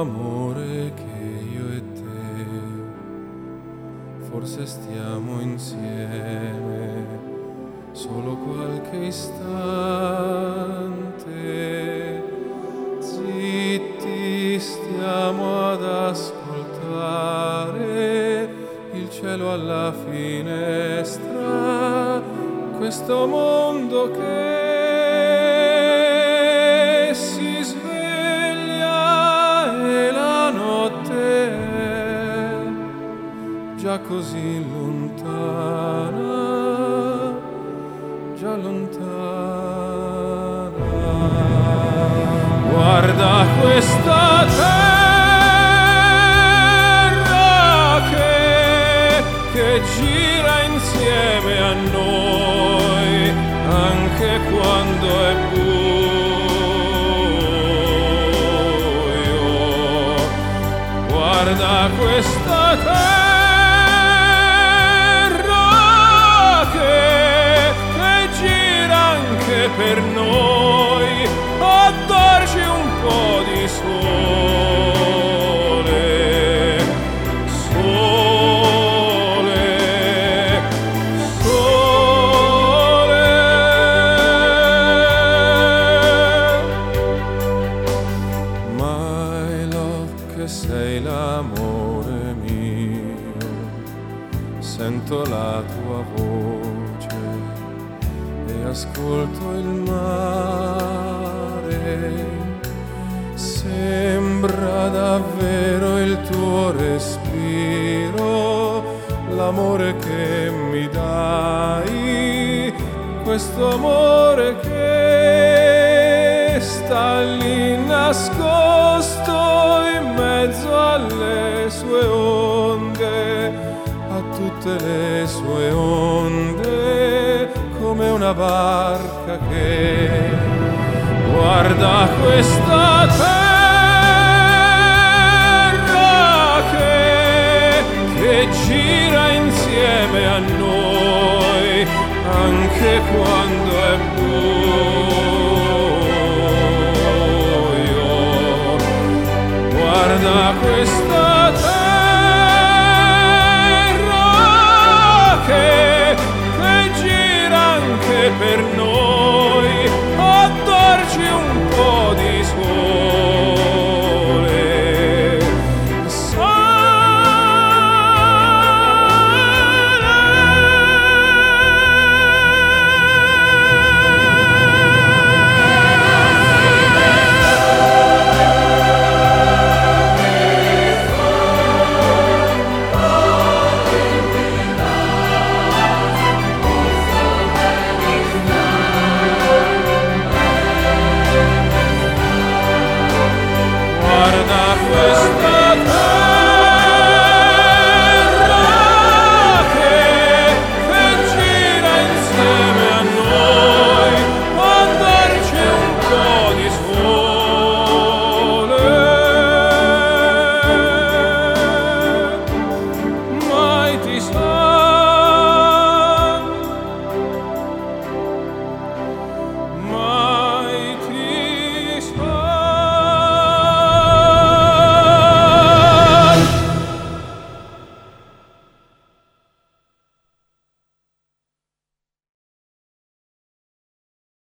amore che io e te. Forse stiamo insieme solo qualche istante. Zitti stiamo ad ascoltare il cielo alla finestra. Questo mondo che già così lontana, già lontana. Guarda questa terra che, che gira insieme a noi anche quando è buio. Guarda questa terra per noi a darci un po' di sole. Sole, sole. My love, che sei l'amore mio, sento la tua voce ascolto il mare. Sembra davvero il tuo respiro, l'amore che mi dai, questo amore che sta lì nascosto in mezzo alle sue onde, a tutte le sue onde, una barca che guarda questa terra che, che gira insieme a noi anche quando è buio. Guarda questa